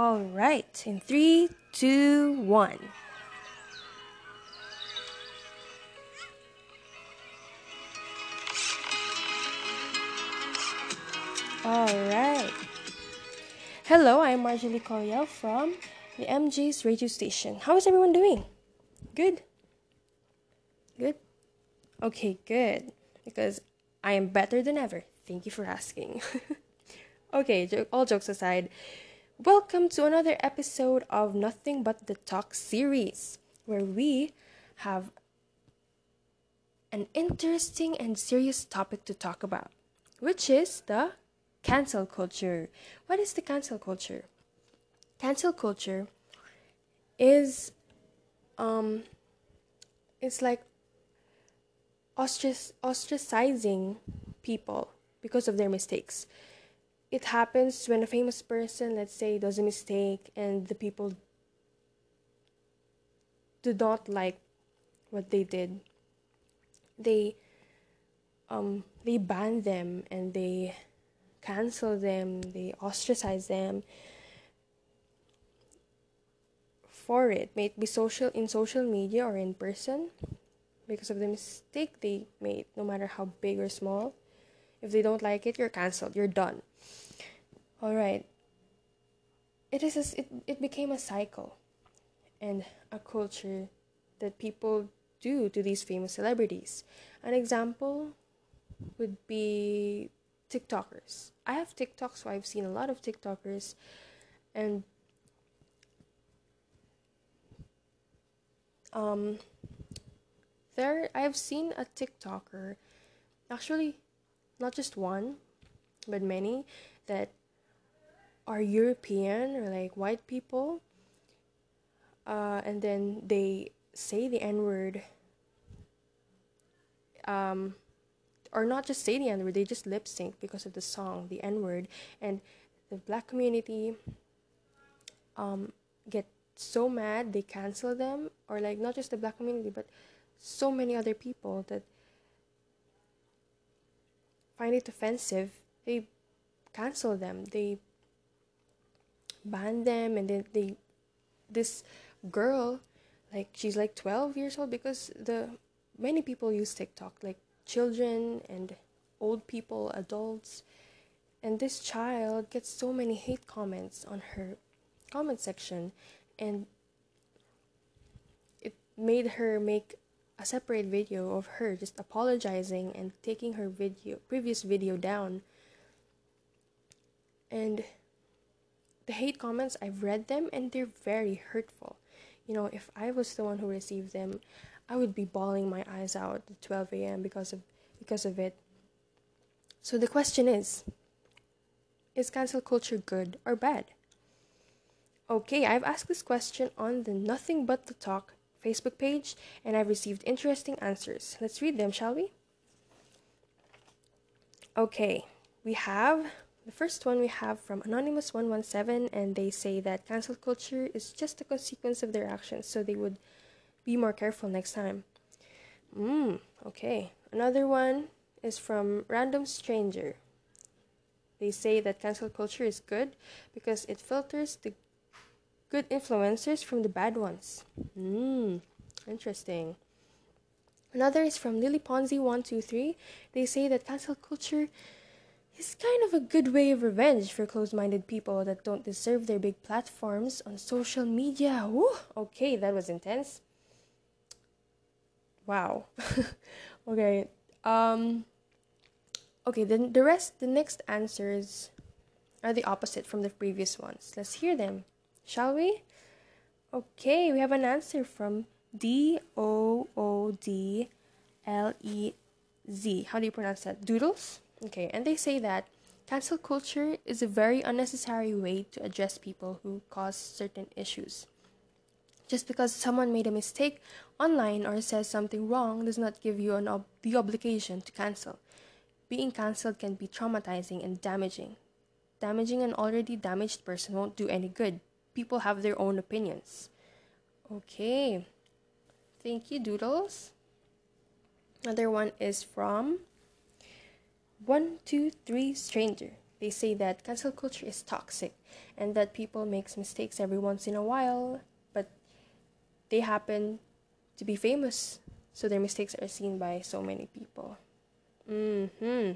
All right, in three, two, one. All right. Hello, I'm Marjorie Coryell from the MJ's radio station. How is everyone doing? Good? Good? Okay, good. Because I am better than ever. Thank you for asking. okay, all jokes aside, welcome to another episode of Nothing But the Talk series, where we have an interesting and serious topic to talk about, which is the cancel culture. What is the cancel culture? Cancel culture is um it's like ostrac- ostracizing people because of their mistakes. It happens when a famous person, let's say, does a mistake and the people do not like what they did. They um they ban them and they cancel them, they ostracize them for it. May it be social in social media or in person because of the mistake they made, no matter how big or small. If they don't like it, you're cancelled. You're done. All right. It is a, it it became a cycle and a culture that people do to these famous celebrities. An example would be TikTokers. I have TikTok, so I've seen a lot of TikTokers, and um, there I've seen a TikToker, actually, not just one, but many that are European or like white people, uh, and then they say the N word. Um, or not just say the N word, they just lip sync because of the song, the N word, and the black community um, get so mad they cancel them, or like not just the black community, but so many other people that find it offensive, they cancel them, they ban them, and then they this girl, like she's like twelve years old because the many people use TikTok, like children and old people, adults. And this child gets so many hate comments on her comment section and it made her make a separate video of her just apologizing and taking her video previous video down. And the hate comments I've read them and they're very hurtful. You know, if I was the one who received them, I would be bawling my eyes out at 12 a.m. because of because of it. So the question is, is cancel culture good or bad? Okay, I've asked this question on the Nothing But the Talk Facebook page and I've received interesting answers. Let's read them, shall we? Okay, we have the first one we have from Anonymous117 and they say that cancel culture is just a consequence of their actions, so they would be more careful next time. Hmm, okay. Another one is from Random Stranger. They say that cancel culture is good because it filters the good influencers from the bad ones. Hmm, interesting. Another is from Lily Ponzi123. They say that cancel culture is kind of a good way of revenge for closed minded people that don't deserve their big platforms on social media. Woo! Okay, that was intense. Wow. okay. Um Okay, then the rest the next answers are the opposite from the previous ones. Let's hear them. Shall we? Okay, we have an answer from D O O D L E Z. How do you pronounce that? Doodles? Okay, and they say that cancel culture is a very unnecessary way to address people who cause certain issues. Just because someone made a mistake online or says something wrong does not give you an ob- the obligation to cancel. Being cancelled can be traumatizing and damaging. Damaging an already damaged person won't do any good. People have their own opinions. Okay. Thank you, Doodles. Another one is from one, two, three, stranger. they say that cancel culture is toxic and that people makes mistakes every once in a while, but they happen to be famous, so their mistakes are seen by so many people. Mm-hmm.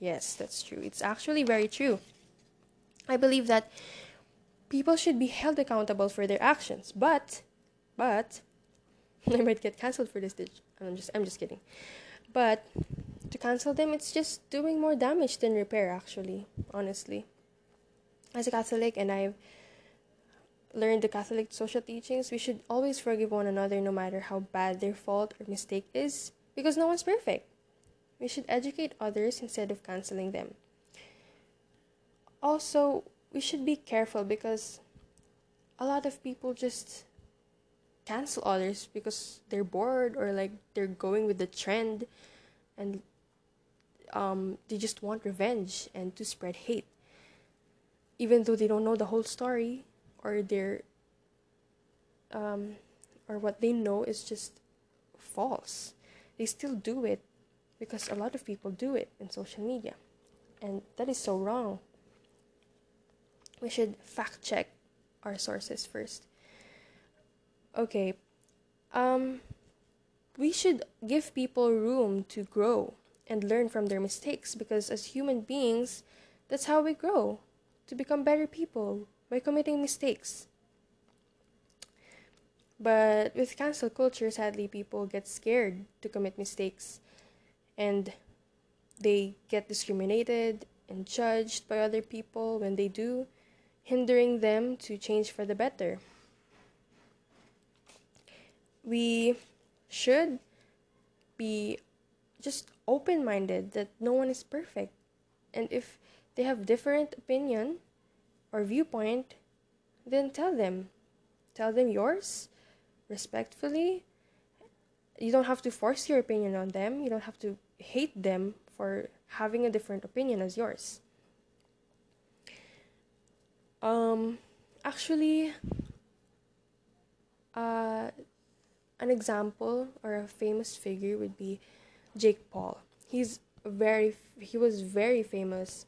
Yes, that's true. It's actually very true. I believe that people should be held accountable for their actions, but but I might get canceled for this. I'm just I'm just kidding. But to cancel them, it's just doing more damage than repair, actually, honestly. As a Catholic, and I've learned the Catholic social teachings, we should always forgive one another no matter how bad their fault or mistake is, because no one's perfect. We should educate others instead of canceling them. Also, we should be careful because a lot of people just cancel others because they're bored or like they're going with the trend and um, they just want revenge and to spread hate. Even though they don't know the whole story or they're um, or what they know is just false. They still do it because a lot of people do it in social media. And that is so wrong we should fact check our sources first okay um we should give people room to grow and learn from their mistakes because as human beings, that's how we grow to become better people by committing mistakes. But with cancel culture, sadly, people get scared to commit mistakes and they get discriminated and judged by other people when they do, hindering them to change for the better. We should be just open minded that no one is perfect. And if they have different opinion or viewpoint, then tell them. Tell them yours respectfully. You don't have to force your opinion on them. You don't have to hate them for having a different opinion as yours. Um actually uh an example or a famous figure would be Jake Paul. He's very he was very famous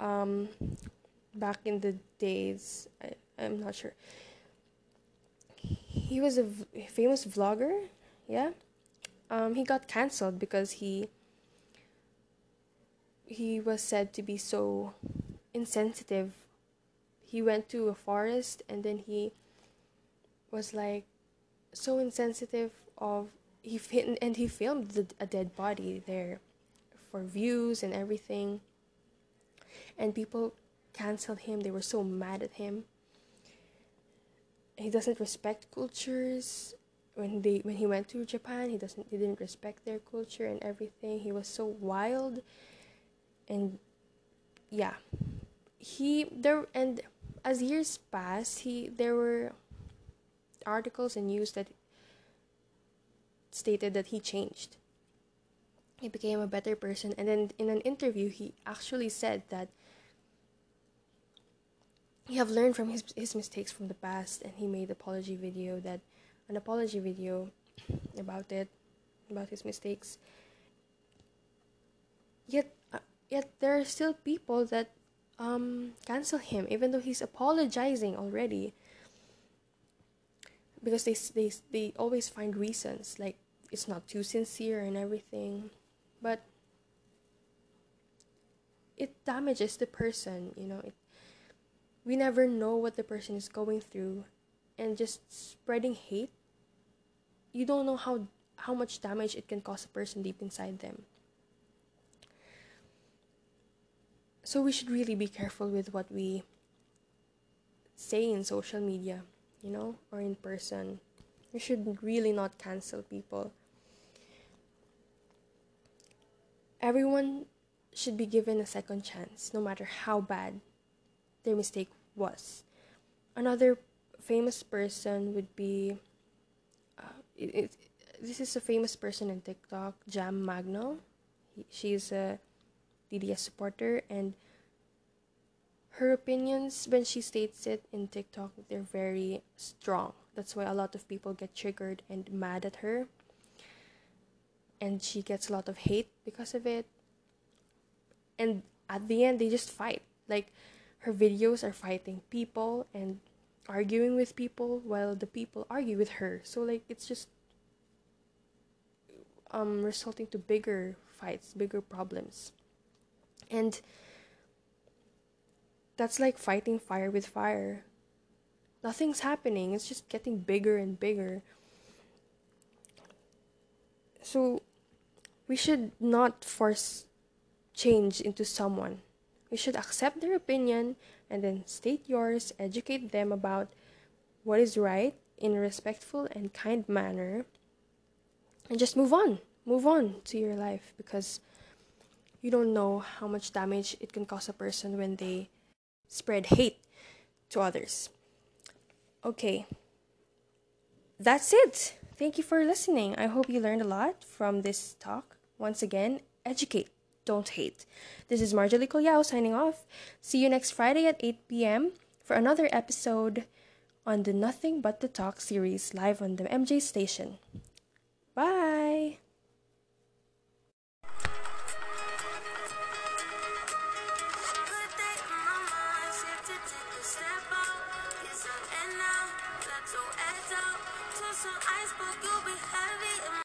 um back in the days. I, I'm not sure. He was a v- famous vlogger, yeah. Um, he got canceled because he he was said to be so insensitive. He went to a forest and then he was like so insensitive of he and he filmed a dead body there for views and everything. And people canceled him. They were so mad at him. He doesn't respect cultures. When they when he went to japan he doesn't he didn't respect their culture and everything. He was so wild and yeah he there and as years passed he there were articles and news that stated that he changed. He became a better person. And then in an interview, he actually said that he have learned from his, his mistakes from the past and he made apology video that an apology video about it about his mistakes yet yet there are still people that um cancel him even though he's apologizing already. Because they they they always find reasons like it's not too sincere and everything. But it damages the person you know it we never know what the person is going through. And just spreading hate you don't know how how much damage it can cause a person deep inside them so we should really be careful with what we say in social media you know, or in person. We should really not cancel people. Everyone should be given a second chance, no matter how bad their mistake was. Another famous person would be uh, it, it, this is a famous person in TikTok, Jam Magno. He, she's a DDS supporter and her opinions when she states it in TikTok they're very strong. That's why a lot of people get triggered and mad at her. And she gets a lot of hate because of it. and at the end they just fight like her videos are fighting people and arguing with people while the people argue with her so like it's just um resulting to bigger fights bigger problems and that's like fighting fire with fire. Nothing's happening. It's just getting bigger and bigger. So we should not force change into someone. We should accept their opinion and then state yours educate them about what is right in a respectful and kind manner and just move on move on to your life because you don't know how much damage it can cause a person when they spread hate to others. Okay. That's it. Thank you for listening. I hope you learned a lot from this talk. Once again educate. Don't hate. This is marjorie Colyao signing off. See you next friday at 8 p.m for another episode on the nothing but the talk series live on the mj station. Bye